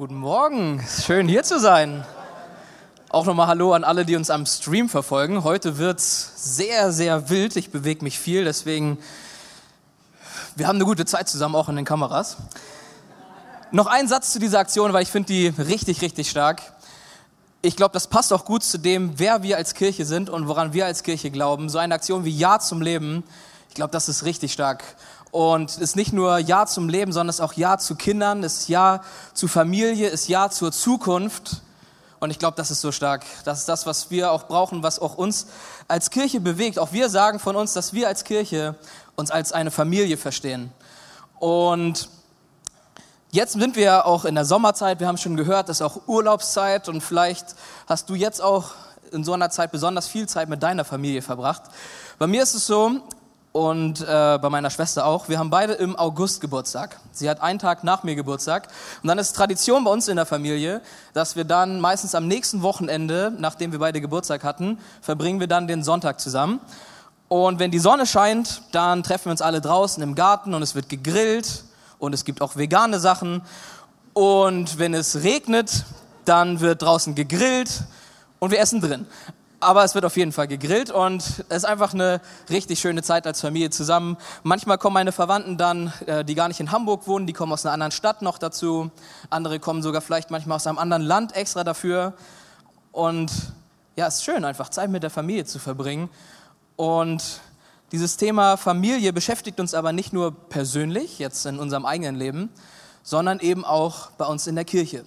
Guten Morgen, schön hier zu sein. Auch nochmal Hallo an alle, die uns am Stream verfolgen. Heute wird es sehr, sehr wild. Ich bewege mich viel, deswegen, wir haben eine gute Zeit zusammen, auch in den Kameras. Noch ein Satz zu dieser Aktion, weil ich finde die richtig, richtig stark. Ich glaube, das passt auch gut zu dem, wer wir als Kirche sind und woran wir als Kirche glauben. So eine Aktion wie Ja zum Leben, ich glaube, das ist richtig stark. Und ist nicht nur Ja zum Leben, sondern ist auch Ja zu Kindern, ist Ja zu Familie, ist Ja zur Zukunft. Und ich glaube, das ist so stark. Das ist das, was wir auch brauchen, was auch uns als Kirche bewegt. Auch wir sagen von uns, dass wir als Kirche uns als eine Familie verstehen. Und jetzt sind wir auch in der Sommerzeit. Wir haben schon gehört, das ist auch Urlaubszeit. Und vielleicht hast du jetzt auch in so einer Zeit besonders viel Zeit mit deiner Familie verbracht. Bei mir ist es so, und äh, bei meiner Schwester auch. Wir haben beide im August Geburtstag. Sie hat einen Tag nach mir Geburtstag. Und dann ist Tradition bei uns in der Familie, dass wir dann meistens am nächsten Wochenende, nachdem wir beide Geburtstag hatten, verbringen wir dann den Sonntag zusammen. Und wenn die Sonne scheint, dann treffen wir uns alle draußen im Garten und es wird gegrillt und es gibt auch vegane Sachen. Und wenn es regnet, dann wird draußen gegrillt und wir essen drin aber es wird auf jeden Fall gegrillt und es ist einfach eine richtig schöne Zeit als Familie zusammen. Manchmal kommen meine Verwandten dann, äh, die gar nicht in Hamburg wohnen, die kommen aus einer anderen Stadt noch dazu. Andere kommen sogar vielleicht manchmal aus einem anderen Land extra dafür. Und ja, es ist schön, einfach Zeit mit der Familie zu verbringen. Und dieses Thema Familie beschäftigt uns aber nicht nur persönlich, jetzt in unserem eigenen Leben, sondern eben auch bei uns in der Kirche.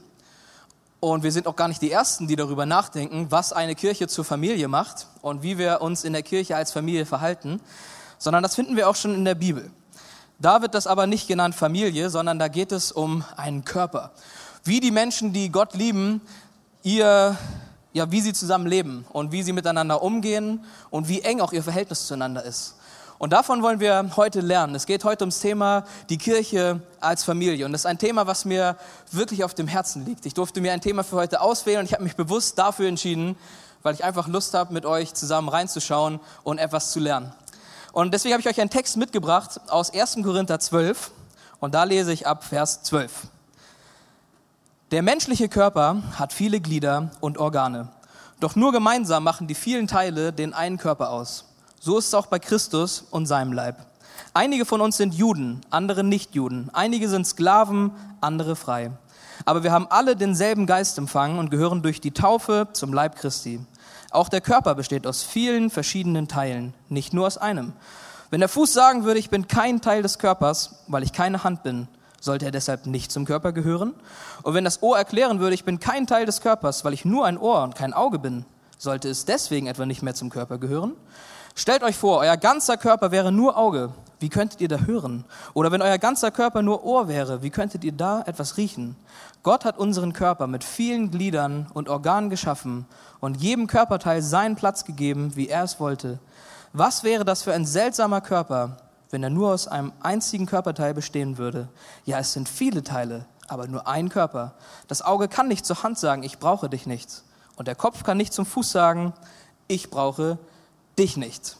Und wir sind auch gar nicht die Ersten, die darüber nachdenken, was eine Kirche zur Familie macht und wie wir uns in der Kirche als Familie verhalten, sondern das finden wir auch schon in der Bibel. Da wird das aber nicht genannt Familie, sondern da geht es um einen Körper. Wie die Menschen, die Gott lieben, ihr, ja, wie sie zusammen leben und wie sie miteinander umgehen und wie eng auch ihr Verhältnis zueinander ist. Und davon wollen wir heute lernen. Es geht heute ums Thema die Kirche als Familie. Und das ist ein Thema, was mir wirklich auf dem Herzen liegt. Ich durfte mir ein Thema für heute auswählen und ich habe mich bewusst dafür entschieden, weil ich einfach Lust habe, mit euch zusammen reinzuschauen und etwas zu lernen. Und deswegen habe ich euch einen Text mitgebracht aus 1. Korinther 12 und da lese ich ab Vers 12. Der menschliche Körper hat viele Glieder und Organe, doch nur gemeinsam machen die vielen Teile den einen Körper aus. So ist es auch bei Christus und seinem Leib. Einige von uns sind Juden, andere nicht Juden. Einige sind Sklaven, andere frei. Aber wir haben alle denselben Geist empfangen und gehören durch die Taufe zum Leib Christi. Auch der Körper besteht aus vielen verschiedenen Teilen, nicht nur aus einem. Wenn der Fuß sagen würde, ich bin kein Teil des Körpers, weil ich keine Hand bin, sollte er deshalb nicht zum Körper gehören? Und wenn das Ohr erklären würde, ich bin kein Teil des Körpers, weil ich nur ein Ohr und kein Auge bin, sollte es deswegen etwa nicht mehr zum Körper gehören? Stellt euch vor, euer ganzer Körper wäre nur Auge. Wie könntet ihr da hören? Oder wenn euer ganzer Körper nur Ohr wäre, wie könntet ihr da etwas riechen? Gott hat unseren Körper mit vielen Gliedern und Organen geschaffen und jedem Körperteil seinen Platz gegeben, wie er es wollte. Was wäre das für ein seltsamer Körper, wenn er nur aus einem einzigen Körperteil bestehen würde? Ja, es sind viele Teile, aber nur ein Körper. Das Auge kann nicht zur Hand sagen, ich brauche dich nicht. Und der Kopf kann nicht zum Fuß sagen, ich brauche dich dich nicht.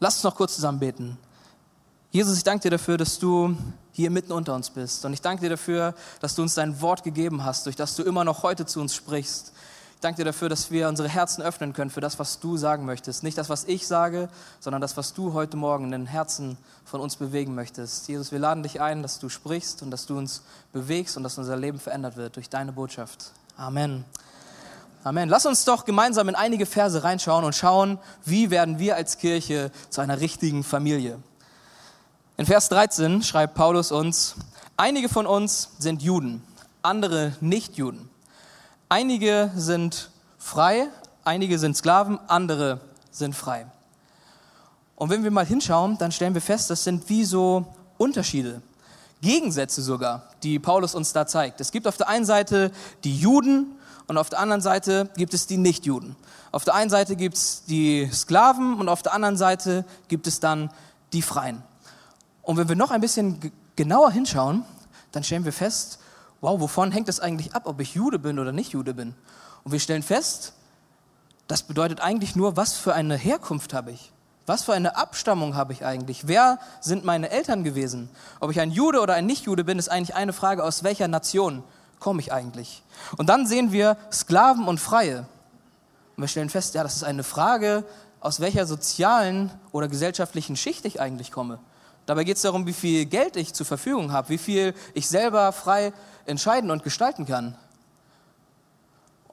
Lass uns noch kurz zusammen beten. Jesus, ich danke dir dafür, dass du hier mitten unter uns bist. Und ich danke dir dafür, dass du uns dein Wort gegeben hast, durch das du immer noch heute zu uns sprichst. Ich danke dir dafür, dass wir unsere Herzen öffnen können für das, was du sagen möchtest. Nicht das, was ich sage, sondern das, was du heute Morgen in den Herzen von uns bewegen möchtest. Jesus, wir laden dich ein, dass du sprichst und dass du uns bewegst und dass unser Leben verändert wird durch deine Botschaft. Amen. Amen. Lass uns doch gemeinsam in einige Verse reinschauen und schauen, wie werden wir als Kirche zu einer richtigen Familie. In Vers 13 schreibt Paulus uns, einige von uns sind Juden, andere nicht Juden. Einige sind frei, einige sind Sklaven, andere sind frei. Und wenn wir mal hinschauen, dann stellen wir fest, das sind wie so Unterschiede, Gegensätze sogar, die Paulus uns da zeigt. Es gibt auf der einen Seite die Juden und auf der anderen Seite gibt es die Nichtjuden. Auf der einen Seite gibt es die Sklaven und auf der anderen Seite gibt es dann die Freien. Und wenn wir noch ein bisschen genauer hinschauen, dann stellen wir fest, wow, wovon hängt es eigentlich ab, ob ich Jude bin oder nicht Jude bin? Und wir stellen fest, das bedeutet eigentlich nur, was für eine Herkunft habe ich? Was für eine Abstammung habe ich eigentlich? Wer sind meine Eltern gewesen? Ob ich ein Jude oder ein Nicht-Jude bin, ist eigentlich eine Frage, aus welcher Nation komme ich eigentlich? Und dann sehen wir Sklaven und Freie. Und wir stellen fest, ja, das ist eine Frage, aus welcher sozialen oder gesellschaftlichen Schicht ich eigentlich komme. Dabei geht es darum, wie viel Geld ich zur Verfügung habe, wie viel ich selber frei entscheiden und gestalten kann.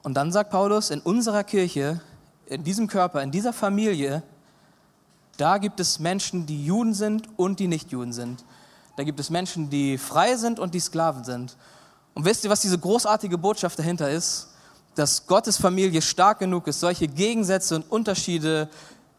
Und dann sagt Paulus, in unserer Kirche, in diesem Körper, in dieser Familie, da gibt es Menschen, die Juden sind und die nicht Juden sind. Da gibt es Menschen, die frei sind und die Sklaven sind. Und wisst ihr, was diese großartige Botschaft dahinter ist? Dass Gottes Familie stark genug ist, solche Gegensätze und Unterschiede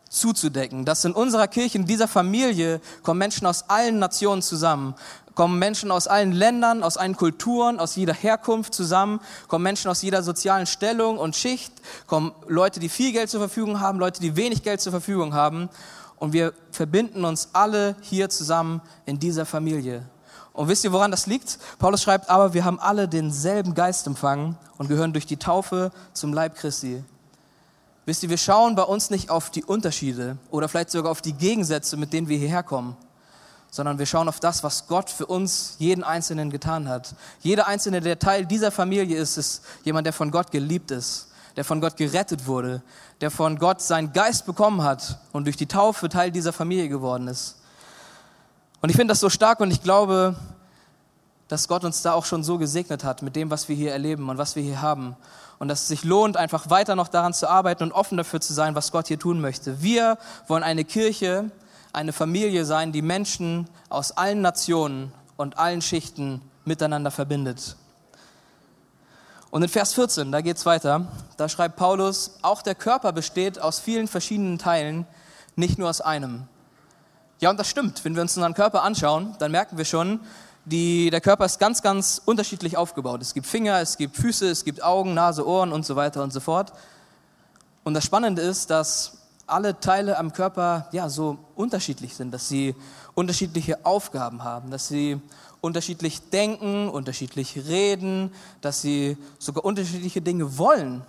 zuzudecken. Dass in unserer Kirche, in dieser Familie kommen Menschen aus allen Nationen zusammen, kommen Menschen aus allen Ländern, aus allen Kulturen, aus jeder Herkunft zusammen, kommen Menschen aus jeder sozialen Stellung und Schicht, kommen Leute, die viel Geld zur Verfügung haben, Leute, die wenig Geld zur Verfügung haben und wir verbinden uns alle hier zusammen in dieser Familie. Und wisst ihr, woran das liegt? Paulus schreibt, aber wir haben alle denselben Geist empfangen und gehören durch die Taufe zum Leib Christi. Wisst ihr, wir schauen bei uns nicht auf die Unterschiede oder vielleicht sogar auf die Gegensätze, mit denen wir hierher kommen, sondern wir schauen auf das, was Gott für uns, jeden Einzelnen getan hat. Jeder Einzelne, der Teil dieser Familie ist, ist jemand, der von Gott geliebt ist der von Gott gerettet wurde, der von Gott seinen Geist bekommen hat und durch die Taufe Teil dieser Familie geworden ist. Und ich finde das so stark und ich glaube, dass Gott uns da auch schon so gesegnet hat mit dem, was wir hier erleben und was wir hier haben. Und dass es sich lohnt, einfach weiter noch daran zu arbeiten und offen dafür zu sein, was Gott hier tun möchte. Wir wollen eine Kirche, eine Familie sein, die Menschen aus allen Nationen und allen Schichten miteinander verbindet. Und in Vers 14, da geht es weiter, da schreibt Paulus, auch der Körper besteht aus vielen verschiedenen Teilen, nicht nur aus einem. Ja, und das stimmt. Wenn wir uns unseren Körper anschauen, dann merken wir schon, die, der Körper ist ganz, ganz unterschiedlich aufgebaut. Es gibt Finger, es gibt Füße, es gibt Augen, Nase, Ohren und so weiter und so fort. Und das Spannende ist, dass alle Teile am Körper ja so unterschiedlich sind, dass sie unterschiedliche Aufgaben haben, dass sie unterschiedlich denken, unterschiedlich reden, dass sie sogar unterschiedliche Dinge wollen.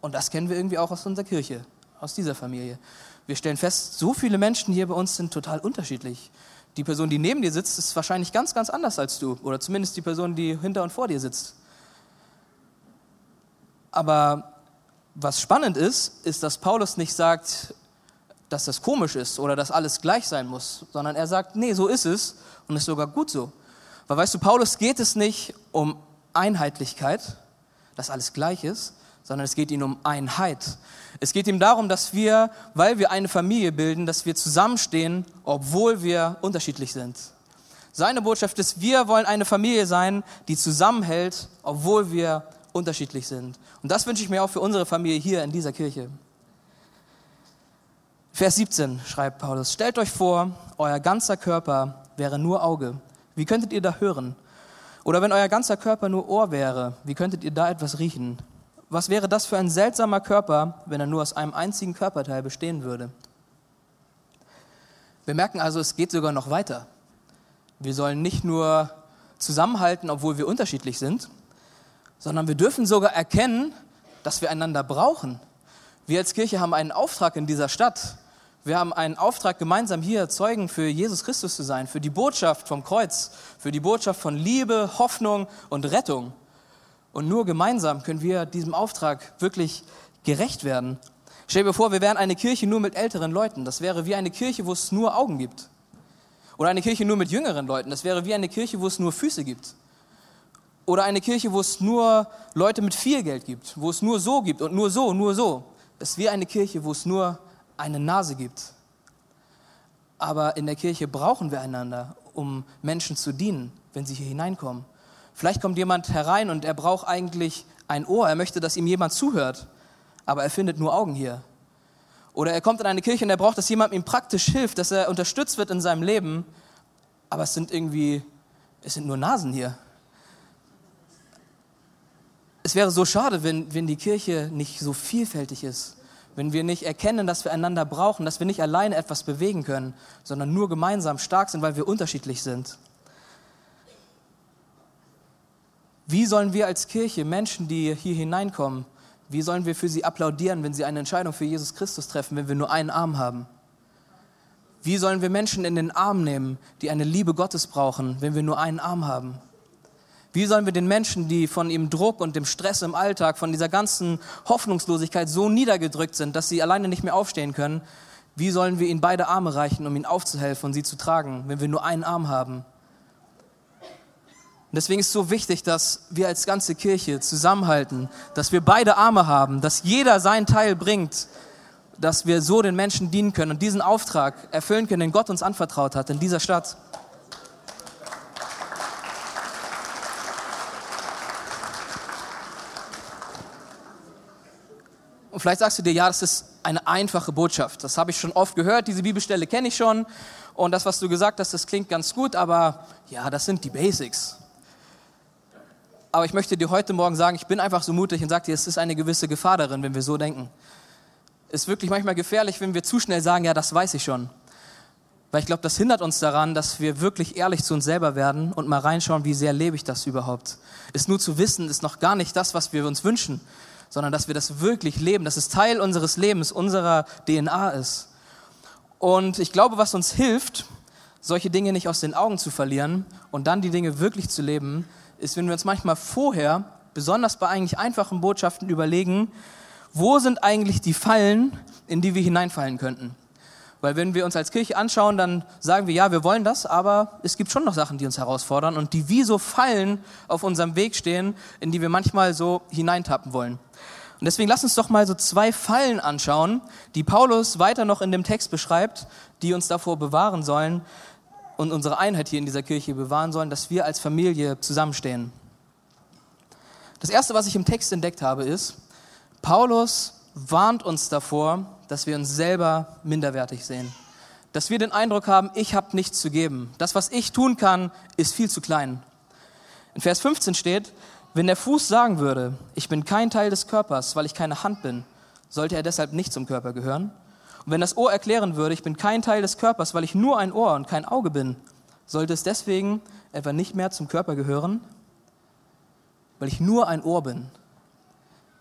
Und das kennen wir irgendwie auch aus unserer Kirche, aus dieser Familie. Wir stellen fest, so viele Menschen hier bei uns sind total unterschiedlich. Die Person, die neben dir sitzt, ist wahrscheinlich ganz, ganz anders als du. Oder zumindest die Person, die hinter und vor dir sitzt. Aber was spannend ist, ist, dass Paulus nicht sagt, dass das komisch ist oder dass alles gleich sein muss, sondern er sagt, nee, so ist es und ist sogar gut so. Weil weißt du, Paulus geht es nicht um Einheitlichkeit, dass alles gleich ist, sondern es geht ihm um Einheit. Es geht ihm darum, dass wir, weil wir eine Familie bilden, dass wir zusammenstehen, obwohl wir unterschiedlich sind. Seine Botschaft ist, wir wollen eine Familie sein, die zusammenhält, obwohl wir unterschiedlich sind. Und das wünsche ich mir auch für unsere Familie hier in dieser Kirche. Vers 17 schreibt Paulus, stellt euch vor, euer ganzer Körper wäre nur Auge. Wie könntet ihr da hören? Oder wenn euer ganzer Körper nur Ohr wäre, wie könntet ihr da etwas riechen? Was wäre das für ein seltsamer Körper, wenn er nur aus einem einzigen Körperteil bestehen würde? Wir merken also, es geht sogar noch weiter. Wir sollen nicht nur zusammenhalten, obwohl wir unterschiedlich sind, sondern wir dürfen sogar erkennen, dass wir einander brauchen. Wir als Kirche haben einen Auftrag in dieser Stadt. Wir haben einen Auftrag, gemeinsam hier Zeugen für Jesus Christus zu sein, für die Botschaft vom Kreuz, für die Botschaft von Liebe, Hoffnung und Rettung. Und nur gemeinsam können wir diesem Auftrag wirklich gerecht werden. Stell dir vor, wir wären eine Kirche nur mit älteren Leuten. Das wäre wie eine Kirche, wo es nur Augen gibt. Oder eine Kirche nur mit jüngeren Leuten. Das wäre wie eine Kirche, wo es nur Füße gibt. Oder eine Kirche, wo es nur Leute mit viel Geld gibt, wo es nur so gibt und nur so, nur so. Das ist wie eine Kirche, wo es nur eine Nase gibt. Aber in der Kirche brauchen wir einander, um Menschen zu dienen, wenn sie hier hineinkommen. Vielleicht kommt jemand herein und er braucht eigentlich ein Ohr, er möchte, dass ihm jemand zuhört, aber er findet nur Augen hier. Oder er kommt in eine Kirche und er braucht, dass jemand ihm praktisch hilft, dass er unterstützt wird in seinem Leben, aber es sind irgendwie, es sind nur Nasen hier. Es wäre so schade, wenn, wenn die Kirche nicht so vielfältig ist wenn wir nicht erkennen, dass wir einander brauchen, dass wir nicht alleine etwas bewegen können, sondern nur gemeinsam stark sind, weil wir unterschiedlich sind. Wie sollen wir als Kirche Menschen, die hier hineinkommen, wie sollen wir für sie applaudieren, wenn sie eine Entscheidung für Jesus Christus treffen, wenn wir nur einen Arm haben? Wie sollen wir Menschen in den Arm nehmen, die eine Liebe Gottes brauchen, wenn wir nur einen Arm haben? Wie sollen wir den Menschen, die von dem Druck und dem Stress im Alltag, von dieser ganzen Hoffnungslosigkeit so niedergedrückt sind, dass sie alleine nicht mehr aufstehen können, wie sollen wir ihnen beide Arme reichen, um ihnen aufzuhelfen und sie zu tragen, wenn wir nur einen Arm haben? Und deswegen ist es so wichtig, dass wir als ganze Kirche zusammenhalten, dass wir beide Arme haben, dass jeder seinen Teil bringt, dass wir so den Menschen dienen können und diesen Auftrag erfüllen können, den Gott uns anvertraut hat in dieser Stadt. Und vielleicht sagst du dir, ja, das ist eine einfache Botschaft. Das habe ich schon oft gehört, diese Bibelstelle kenne ich schon. Und das, was du gesagt hast, das klingt ganz gut, aber ja, das sind die Basics. Aber ich möchte dir heute Morgen sagen, ich bin einfach so mutig und sage dir, es ist eine gewisse Gefahr darin, wenn wir so denken. Es ist wirklich manchmal gefährlich, wenn wir zu schnell sagen, ja, das weiß ich schon. Weil ich glaube, das hindert uns daran, dass wir wirklich ehrlich zu uns selber werden und mal reinschauen, wie sehr lebe ich das überhaupt. Es nur zu wissen, ist noch gar nicht das, was wir uns wünschen sondern dass wir das wirklich leben, dass es Teil unseres Lebens, unserer DNA ist. Und ich glaube, was uns hilft, solche Dinge nicht aus den Augen zu verlieren und dann die Dinge wirklich zu leben, ist, wenn wir uns manchmal vorher, besonders bei eigentlich einfachen Botschaften, überlegen, wo sind eigentlich die Fallen, in die wir hineinfallen könnten. Weil wenn wir uns als Kirche anschauen, dann sagen wir, ja, wir wollen das, aber es gibt schon noch Sachen, die uns herausfordern und die wie so Fallen auf unserem Weg stehen, in die wir manchmal so hineintappen wollen. Und deswegen lass uns doch mal so zwei Fallen anschauen, die Paulus weiter noch in dem Text beschreibt, die uns davor bewahren sollen und unsere Einheit hier in dieser Kirche bewahren sollen, dass wir als Familie zusammenstehen. Das erste, was ich im Text entdeckt habe, ist, Paulus warnt uns davor, dass wir uns selber minderwertig sehen. Dass wir den Eindruck haben, ich habe nichts zu geben. Das, was ich tun kann, ist viel zu klein. In Vers 15 steht, wenn der Fuß sagen würde, ich bin kein Teil des Körpers, weil ich keine Hand bin, sollte er deshalb nicht zum Körper gehören? Und wenn das Ohr erklären würde, ich bin kein Teil des Körpers, weil ich nur ein Ohr und kein Auge bin, sollte es deswegen etwa nicht mehr zum Körper gehören? Weil ich nur ein Ohr bin,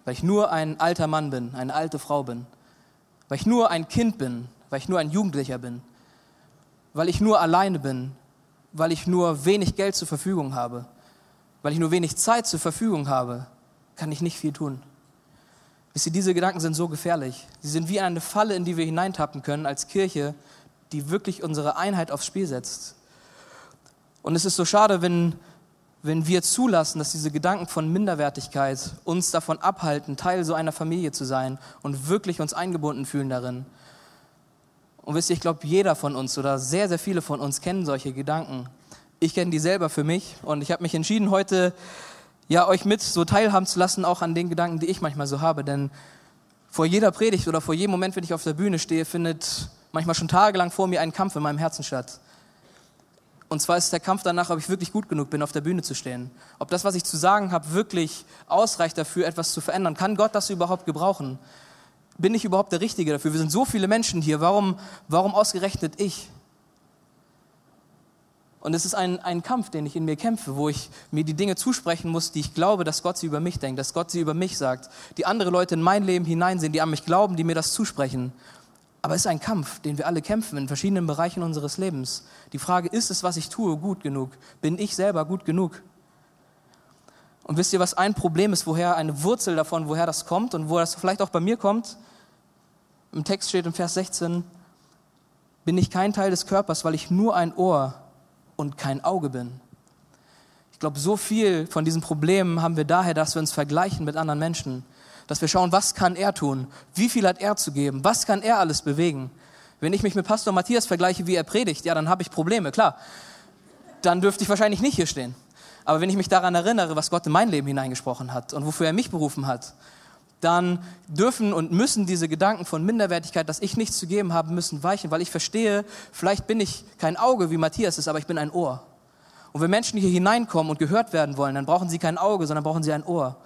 weil ich nur ein alter Mann bin, eine alte Frau bin, weil ich nur ein Kind bin, weil ich nur ein Jugendlicher bin, weil ich nur alleine bin, weil ich nur wenig Geld zur Verfügung habe, weil ich nur wenig Zeit zur Verfügung habe, kann ich nicht viel tun. Wisst ihr, diese Gedanken sind so gefährlich. Sie sind wie eine Falle, in die wir hineintappen können als Kirche, die wirklich unsere Einheit aufs Spiel setzt. Und es ist so schade, wenn, wenn wir zulassen, dass diese Gedanken von Minderwertigkeit uns davon abhalten, Teil so einer Familie zu sein und wirklich uns eingebunden fühlen darin. Und wisst ihr, ich glaube, jeder von uns oder sehr, sehr viele von uns kennen solche Gedanken ich kenne die selber für mich und ich habe mich entschieden, heute ja euch mit so teilhaben zu lassen, auch an den Gedanken, die ich manchmal so habe. Denn vor jeder Predigt oder vor jedem Moment, wenn ich auf der Bühne stehe, findet manchmal schon tagelang vor mir ein Kampf in meinem Herzen statt. Und zwar ist der Kampf danach, ob ich wirklich gut genug bin, auf der Bühne zu stehen. Ob das, was ich zu sagen habe, wirklich ausreicht dafür, etwas zu verändern. Kann Gott das überhaupt gebrauchen? Bin ich überhaupt der Richtige dafür? Wir sind so viele Menschen hier. Warum, warum ausgerechnet ich? Und es ist ein, ein Kampf, den ich in mir kämpfe, wo ich mir die Dinge zusprechen muss, die ich glaube, dass Gott sie über mich denkt, dass Gott sie über mich sagt, die andere Leute in mein Leben hineinsehen, die an mich glauben, die mir das zusprechen. Aber es ist ein Kampf, den wir alle kämpfen in verschiedenen Bereichen unseres Lebens. Die Frage, ist es, was ich tue, gut genug? Bin ich selber gut genug? Und wisst ihr, was ein Problem ist, woher eine Wurzel davon, woher das kommt und wo das vielleicht auch bei mir kommt? Im Text steht im Vers 16, bin ich kein Teil des Körpers, weil ich nur ein Ohr und kein Auge bin. Ich glaube, so viel von diesen Problemen haben wir daher, dass wir uns vergleichen mit anderen Menschen. Dass wir schauen, was kann er tun? Wie viel hat er zu geben? Was kann er alles bewegen? Wenn ich mich mit Pastor Matthias vergleiche, wie er predigt, ja, dann habe ich Probleme, klar. Dann dürfte ich wahrscheinlich nicht hier stehen. Aber wenn ich mich daran erinnere, was Gott in mein Leben hineingesprochen hat und wofür er mich berufen hat, dann dürfen und müssen diese Gedanken von Minderwertigkeit, dass ich nichts zu geben habe, müssen weichen, weil ich verstehe, vielleicht bin ich kein Auge, wie Matthias ist, aber ich bin ein Ohr. Und wenn Menschen hier hineinkommen und gehört werden wollen, dann brauchen sie kein Auge, sondern brauchen sie ein Ohr.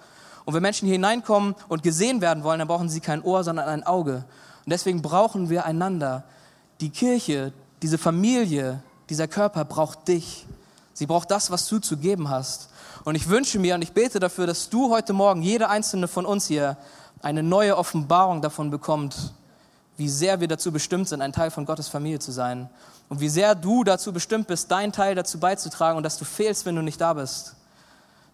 Und wenn Menschen hier hineinkommen und gesehen werden wollen, dann brauchen sie kein Ohr, sondern ein Auge. Und deswegen brauchen wir einander. Die Kirche, diese Familie, dieser Körper braucht dich. Sie braucht das, was du zu geben hast. Und ich wünsche mir und ich bete dafür, dass du heute Morgen, jeder einzelne von uns hier, eine neue Offenbarung davon bekommt, wie sehr wir dazu bestimmt sind, ein Teil von Gottes Familie zu sein. Und wie sehr du dazu bestimmt bist, deinen Teil dazu beizutragen und dass du fehlst, wenn du nicht da bist.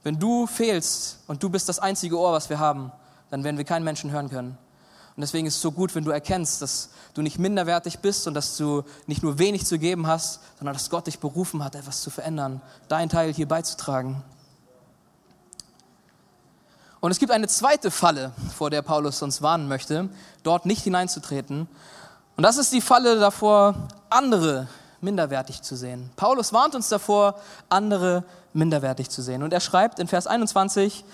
Wenn du fehlst und du bist das einzige Ohr, was wir haben, dann werden wir keinen Menschen hören können. Und deswegen ist es so gut, wenn du erkennst, dass du nicht minderwertig bist und dass du nicht nur wenig zu geben hast, sondern dass Gott dich berufen hat, etwas zu verändern, deinen Teil hier beizutragen. Und es gibt eine zweite Falle, vor der Paulus uns warnen möchte, dort nicht hineinzutreten. Und das ist die Falle davor, andere minderwertig zu sehen. Paulus warnt uns davor, andere minderwertig zu sehen. Und er schreibt in Vers 21,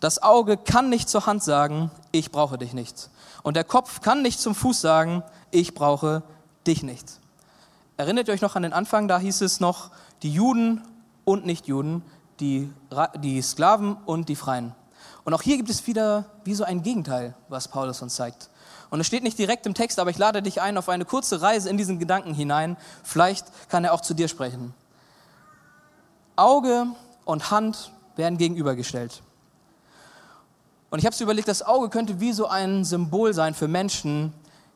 das Auge kann nicht zur Hand sagen, ich brauche dich nicht. Und der Kopf kann nicht zum Fuß sagen, ich brauche dich nicht. Erinnert ihr euch noch an den Anfang? Da hieß es noch, die Juden und Nichtjuden, die, die Sklaven und die Freien. Und auch hier gibt es wieder wie so ein Gegenteil, was Paulus uns zeigt. Und es steht nicht direkt im Text, aber ich lade dich ein auf eine kurze Reise in diesen Gedanken hinein. Vielleicht kann er auch zu dir sprechen. Auge und Hand werden gegenübergestellt. Und ich habe es überlegt, das Auge könnte wie so ein Symbol sein für Menschen,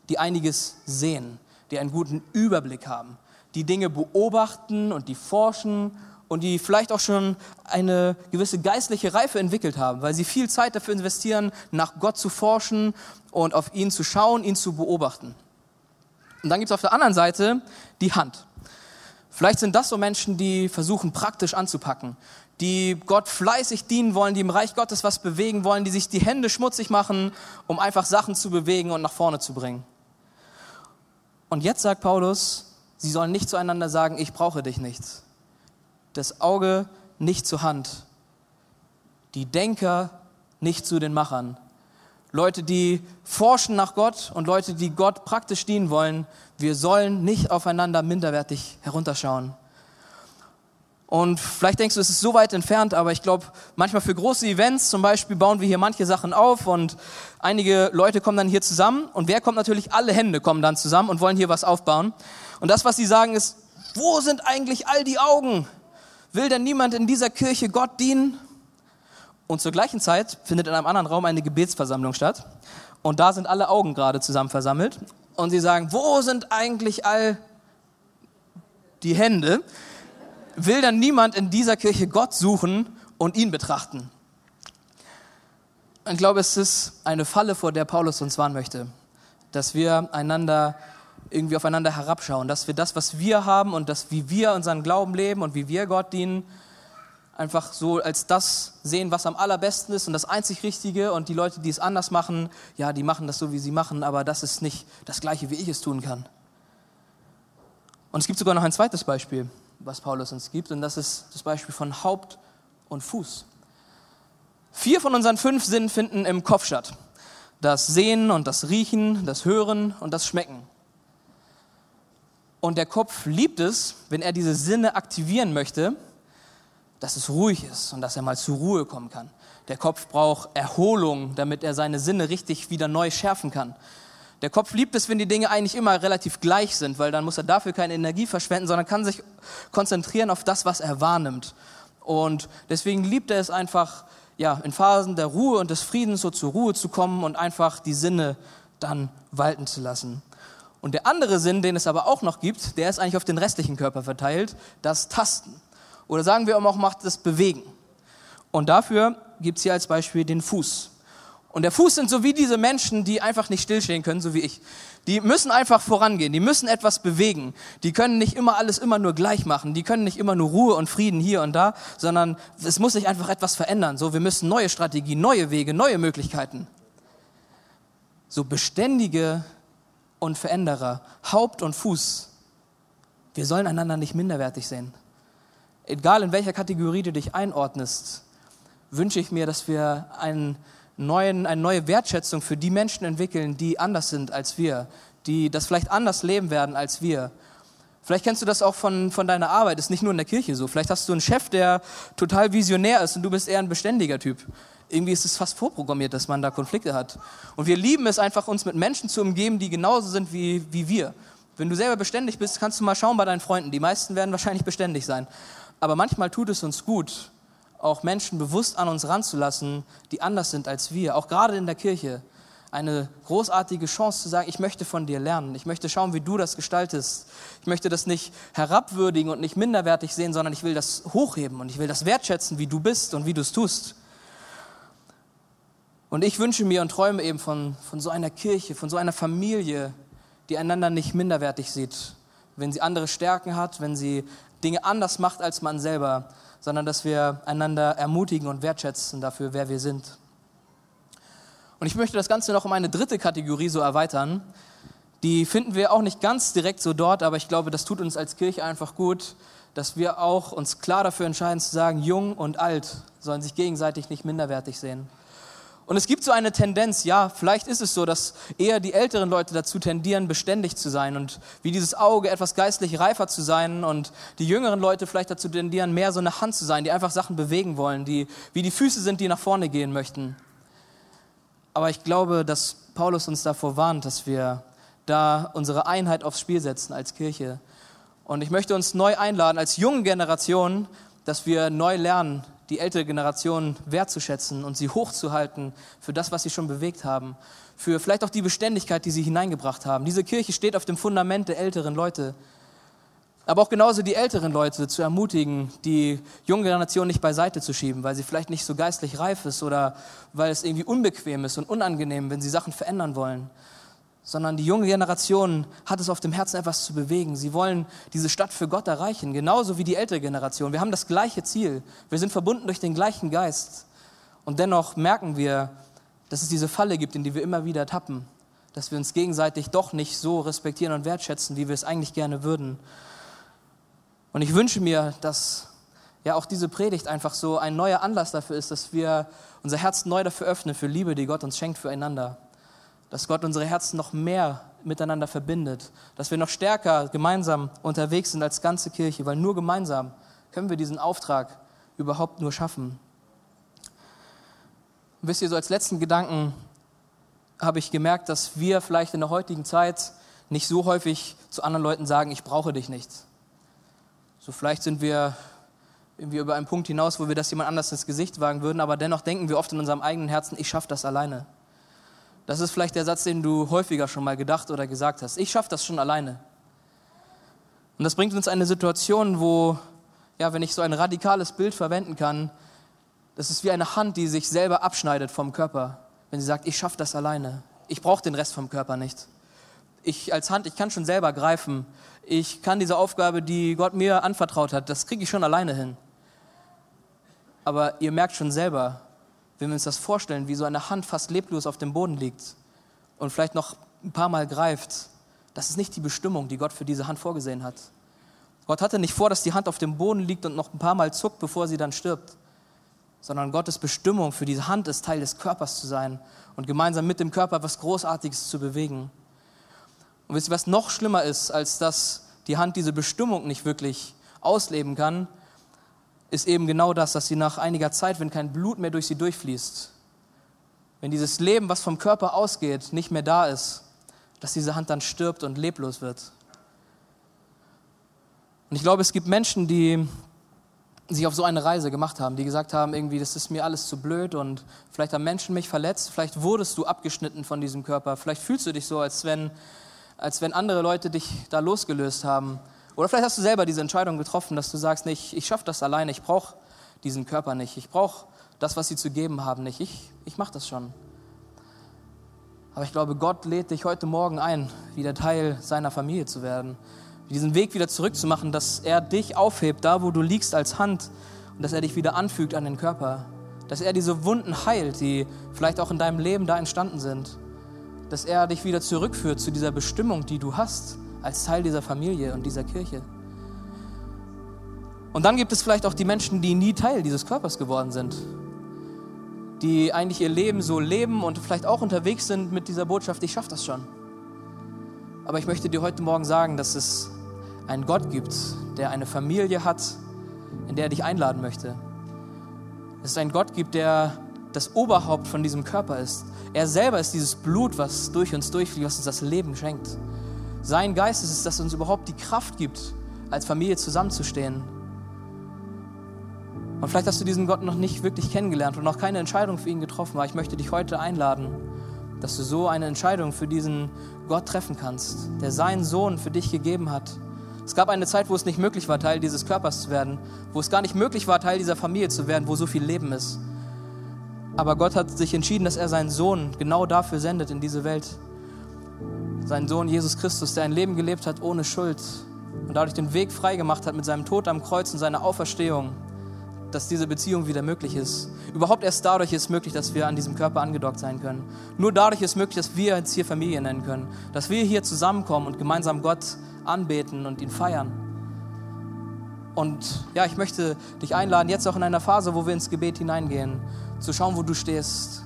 die einiges sehen, die einen guten Überblick haben, die Dinge beobachten und die forschen und die vielleicht auch schon eine gewisse geistliche Reife entwickelt haben, weil sie viel Zeit dafür investieren, nach Gott zu forschen und auf ihn zu schauen, ihn zu beobachten. Und dann gibt es auf der anderen Seite die Hand. Vielleicht sind das so Menschen, die versuchen praktisch anzupacken, die Gott fleißig dienen wollen, die im Reich Gottes was bewegen wollen, die sich die Hände schmutzig machen, um einfach Sachen zu bewegen und nach vorne zu bringen. Und jetzt sagt Paulus, sie sollen nicht zueinander sagen, ich brauche dich nicht. Das Auge nicht zur Hand. Die Denker nicht zu den Machern. Leute, die forschen nach Gott und Leute, die Gott praktisch dienen wollen, wir sollen nicht aufeinander minderwertig herunterschauen. Und vielleicht denkst du, es ist so weit entfernt, aber ich glaube, manchmal für große Events zum Beispiel bauen wir hier manche Sachen auf und einige Leute kommen dann hier zusammen und wer kommt natürlich? Alle Hände kommen dann zusammen und wollen hier was aufbauen. Und das, was sie sagen, ist, wo sind eigentlich all die Augen? Will denn niemand in dieser Kirche Gott dienen? Und zur gleichen Zeit findet in einem anderen Raum eine Gebetsversammlung statt. Und da sind alle Augen gerade zusammen versammelt. Und sie sagen, wo sind eigentlich all die Hände? will dann niemand in dieser Kirche Gott suchen und ihn betrachten. Ich glaube, es ist eine Falle, vor der Paulus uns warnen möchte, dass wir einander irgendwie aufeinander herabschauen, dass wir das, was wir haben und das, wie wir unseren Glauben leben und wie wir Gott dienen, einfach so als das sehen, was am allerbesten ist und das einzig Richtige und die Leute, die es anders machen, ja, die machen das so, wie sie machen, aber das ist nicht das Gleiche, wie ich es tun kann. Und es gibt sogar noch ein zweites Beispiel was Paulus uns gibt, und das ist das Beispiel von Haupt und Fuß. Vier von unseren fünf Sinnen finden im Kopf statt. Das Sehen und das Riechen, das Hören und das Schmecken. Und der Kopf liebt es, wenn er diese Sinne aktivieren möchte, dass es ruhig ist und dass er mal zur Ruhe kommen kann. Der Kopf braucht Erholung, damit er seine Sinne richtig wieder neu schärfen kann. Der Kopf liebt es, wenn die Dinge eigentlich immer relativ gleich sind, weil dann muss er dafür keine Energie verschwenden, sondern kann sich konzentrieren auf das, was er wahrnimmt. Und deswegen liebt er es einfach, ja, in Phasen der Ruhe und des Friedens so zur Ruhe zu kommen und einfach die Sinne dann walten zu lassen. Und der andere Sinn, den es aber auch noch gibt, der ist eigentlich auf den restlichen Körper verteilt, das Tasten. Oder sagen wir auch, macht das Bewegen. Und dafür gibt es hier als Beispiel den Fuß. Und der Fuß sind so wie diese Menschen, die einfach nicht stillstehen können, so wie ich. Die müssen einfach vorangehen, die müssen etwas bewegen. Die können nicht immer alles immer nur gleich machen, die können nicht immer nur Ruhe und Frieden hier und da, sondern es muss sich einfach etwas verändern. So, wir müssen neue Strategien, neue Wege, neue Möglichkeiten. So beständige und Veränderer, Haupt und Fuß. Wir sollen einander nicht minderwertig sehen. Egal in welcher Kategorie du dich einordnest, wünsche ich mir, dass wir einen neuen, eine neue Wertschätzung für die Menschen entwickeln, die anders sind als wir, die das vielleicht anders leben werden als wir. Vielleicht kennst du das auch von, von deiner Arbeit, ist nicht nur in der Kirche so. Vielleicht hast du einen Chef, der total visionär ist und du bist eher ein beständiger Typ. Irgendwie ist es fast vorprogrammiert, dass man da Konflikte hat. Und wir lieben es einfach, uns mit Menschen zu umgeben, die genauso sind wie, wie wir. Wenn du selber beständig bist, kannst du mal schauen bei deinen Freunden. Die meisten werden wahrscheinlich beständig sein. Aber manchmal tut es uns gut, auch Menschen bewusst an uns ranzulassen, die anders sind als wir, auch gerade in der Kirche. eine großartige Chance zu sagen, ich möchte von dir lernen. Ich möchte schauen, wie du das gestaltest. Ich möchte das nicht herabwürdigen und nicht minderwertig sehen, sondern ich will das hochheben und ich will das wertschätzen, wie du bist und wie du es tust. Und ich wünsche mir und träume eben von, von so einer Kirche, von so einer Familie, die einander nicht minderwertig sieht, wenn sie andere Stärken hat, wenn sie Dinge anders macht als man selber, sondern dass wir einander ermutigen und wertschätzen dafür, wer wir sind. Und ich möchte das Ganze noch um eine dritte Kategorie so erweitern. Die finden wir auch nicht ganz direkt so dort, aber ich glaube, das tut uns als Kirche einfach gut, dass wir auch uns klar dafür entscheiden zu sagen, jung und alt sollen sich gegenseitig nicht minderwertig sehen. Und es gibt so eine Tendenz, ja, vielleicht ist es so, dass eher die älteren Leute dazu tendieren, beständig zu sein und wie dieses Auge etwas geistlich reifer zu sein und die jüngeren Leute vielleicht dazu tendieren, mehr so eine Hand zu sein, die einfach Sachen bewegen wollen, die wie die Füße sind, die nach vorne gehen möchten. Aber ich glaube, dass Paulus uns davor warnt, dass wir da unsere Einheit aufs Spiel setzen als Kirche. Und ich möchte uns neu einladen, als junge Generation, dass wir neu lernen, die ältere Generation wertzuschätzen und sie hochzuhalten für das, was sie schon bewegt haben, für vielleicht auch die Beständigkeit, die sie hineingebracht haben. Diese Kirche steht auf dem Fundament der älteren Leute. Aber auch genauso die älteren Leute zu ermutigen, die junge Generation nicht beiseite zu schieben, weil sie vielleicht nicht so geistlich reif ist oder weil es irgendwie unbequem ist und unangenehm, wenn sie Sachen verändern wollen, sondern die junge Generation hat es auf dem Herzen, etwas zu bewegen. Sie wollen diese Stadt für Gott erreichen, genauso wie die ältere Generation. Wir haben das gleiche Ziel. Wir sind verbunden durch den gleichen Geist. Und dennoch merken wir, dass es diese Falle gibt, in die wir immer wieder tappen, dass wir uns gegenseitig doch nicht so respektieren und wertschätzen, wie wir es eigentlich gerne würden. Und ich wünsche mir, dass ja auch diese Predigt einfach so ein neuer Anlass dafür ist, dass wir unser Herz neu dafür öffnen, für Liebe, die Gott uns schenkt füreinander dass Gott unsere Herzen noch mehr miteinander verbindet, dass wir noch stärker gemeinsam unterwegs sind als ganze Kirche, weil nur gemeinsam können wir diesen Auftrag überhaupt nur schaffen. Und wisst ihr, so als letzten Gedanken habe ich gemerkt, dass wir vielleicht in der heutigen Zeit nicht so häufig zu anderen Leuten sagen, ich brauche dich nicht. So vielleicht sind wir irgendwie über einen Punkt hinaus, wo wir das jemand anders ins Gesicht wagen würden, aber dennoch denken wir oft in unserem eigenen Herzen, ich schaffe das alleine. Das ist vielleicht der Satz, den du häufiger schon mal gedacht oder gesagt hast. Ich schaffe das schon alleine. Und das bringt uns eine Situation, wo, ja, wenn ich so ein radikales Bild verwenden kann, das ist wie eine Hand, die sich selber abschneidet vom Körper, wenn sie sagt, ich schaffe das alleine. Ich brauche den Rest vom Körper nicht. Ich als Hand, ich kann schon selber greifen. Ich kann diese Aufgabe, die Gott mir anvertraut hat, das kriege ich schon alleine hin. Aber ihr merkt schon selber, wenn wir uns das vorstellen, wie so eine Hand fast leblos auf dem Boden liegt und vielleicht noch ein paar Mal greift, das ist nicht die Bestimmung, die Gott für diese Hand vorgesehen hat. Gott hatte nicht vor, dass die Hand auf dem Boden liegt und noch ein paar Mal zuckt, bevor sie dann stirbt, sondern Gottes Bestimmung für diese Hand ist, Teil des Körpers zu sein und gemeinsam mit dem Körper was Großartiges zu bewegen. Und wisst ihr, was noch schlimmer ist, als dass die Hand diese Bestimmung nicht wirklich ausleben kann, ist eben genau das, dass sie nach einiger Zeit, wenn kein Blut mehr durch sie durchfließt, wenn dieses Leben, was vom Körper ausgeht, nicht mehr da ist, dass diese Hand dann stirbt und leblos wird. Und ich glaube, es gibt Menschen, die sich auf so eine Reise gemacht haben, die gesagt haben, irgendwie, das ist mir alles zu blöd und vielleicht haben Menschen mich verletzt, vielleicht wurdest du abgeschnitten von diesem Körper, vielleicht fühlst du dich so, als wenn, als wenn andere Leute dich da losgelöst haben. Oder vielleicht hast du selber diese Entscheidung getroffen, dass du sagst, nee, ich, ich schaffe das alleine, ich brauche diesen Körper nicht, ich brauche das, was sie zu geben haben, nicht. Ich, ich mache das schon. Aber ich glaube, Gott lädt dich heute Morgen ein, wieder Teil seiner Familie zu werden, diesen Weg wieder zurückzumachen, dass er dich aufhebt, da wo du liegst als Hand. Und dass er dich wieder anfügt an den Körper, dass er diese Wunden heilt, die vielleicht auch in deinem Leben da entstanden sind, dass er dich wieder zurückführt zu dieser Bestimmung, die du hast als Teil dieser Familie und dieser Kirche. Und dann gibt es vielleicht auch die Menschen, die nie Teil dieses Körpers geworden sind, die eigentlich ihr Leben so leben und vielleicht auch unterwegs sind mit dieser Botschaft, ich schaffe das schon. Aber ich möchte dir heute Morgen sagen, dass es einen Gott gibt, der eine Familie hat, in der er dich einladen möchte. Dass es einen Gott gibt, der das Oberhaupt von diesem Körper ist. Er selber ist dieses Blut, was durch uns durchfließt, was uns das Leben schenkt. Sein Geist ist es, das uns überhaupt die Kraft gibt, als Familie zusammenzustehen. Und vielleicht hast du diesen Gott noch nicht wirklich kennengelernt und noch keine Entscheidung für ihn getroffen, aber ich möchte dich heute einladen, dass du so eine Entscheidung für diesen Gott treffen kannst, der seinen Sohn für dich gegeben hat. Es gab eine Zeit, wo es nicht möglich war, Teil dieses Körpers zu werden, wo es gar nicht möglich war, Teil dieser Familie zu werden, wo so viel Leben ist. Aber Gott hat sich entschieden, dass er seinen Sohn genau dafür sendet in diese Welt. Seinen Sohn Jesus Christus, der ein Leben gelebt hat ohne Schuld und dadurch den Weg freigemacht hat mit seinem Tod am Kreuz und seiner Auferstehung dass diese Beziehung wieder möglich ist. Überhaupt erst dadurch ist möglich, dass wir an diesem Körper angedockt sein können. Nur dadurch ist möglich, dass wir jetzt hier Familie nennen können. Dass wir hier zusammenkommen und gemeinsam Gott anbeten und ihn feiern. Und ja, ich möchte dich einladen, jetzt auch in einer Phase, wo wir ins Gebet hineingehen, zu schauen, wo du stehst.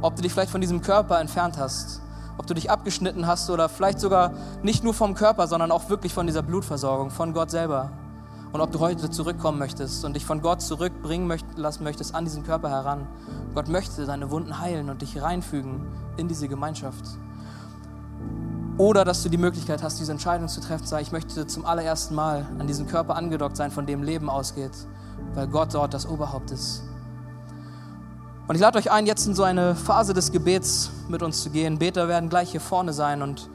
Ob du dich vielleicht von diesem Körper entfernt hast. Ob du dich abgeschnitten hast oder vielleicht sogar nicht nur vom Körper, sondern auch wirklich von dieser Blutversorgung, von Gott selber und ob du heute zurückkommen möchtest und dich von Gott zurückbringen lassen möchtest an diesen Körper heran. Gott möchte deine Wunden heilen und dich reinfügen in diese Gemeinschaft. Oder dass du die Möglichkeit hast, diese Entscheidung zu treffen, sag ich möchte zum allerersten Mal an diesen Körper angedockt sein, von dem Leben ausgeht, weil Gott dort das Oberhaupt ist. Und ich lade euch ein, jetzt in so eine Phase des Gebets mit uns zu gehen. Beter werden gleich hier vorne sein und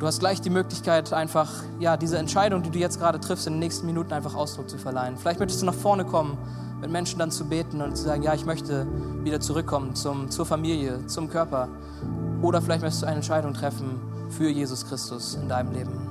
Du hast gleich die Möglichkeit, einfach ja, diese Entscheidung, die du jetzt gerade triffst, in den nächsten Minuten einfach Ausdruck zu verleihen. Vielleicht möchtest du nach vorne kommen, mit Menschen dann zu beten und zu sagen, ja, ich möchte wieder zurückkommen zum, zur Familie, zum Körper. Oder vielleicht möchtest du eine Entscheidung treffen für Jesus Christus in deinem Leben.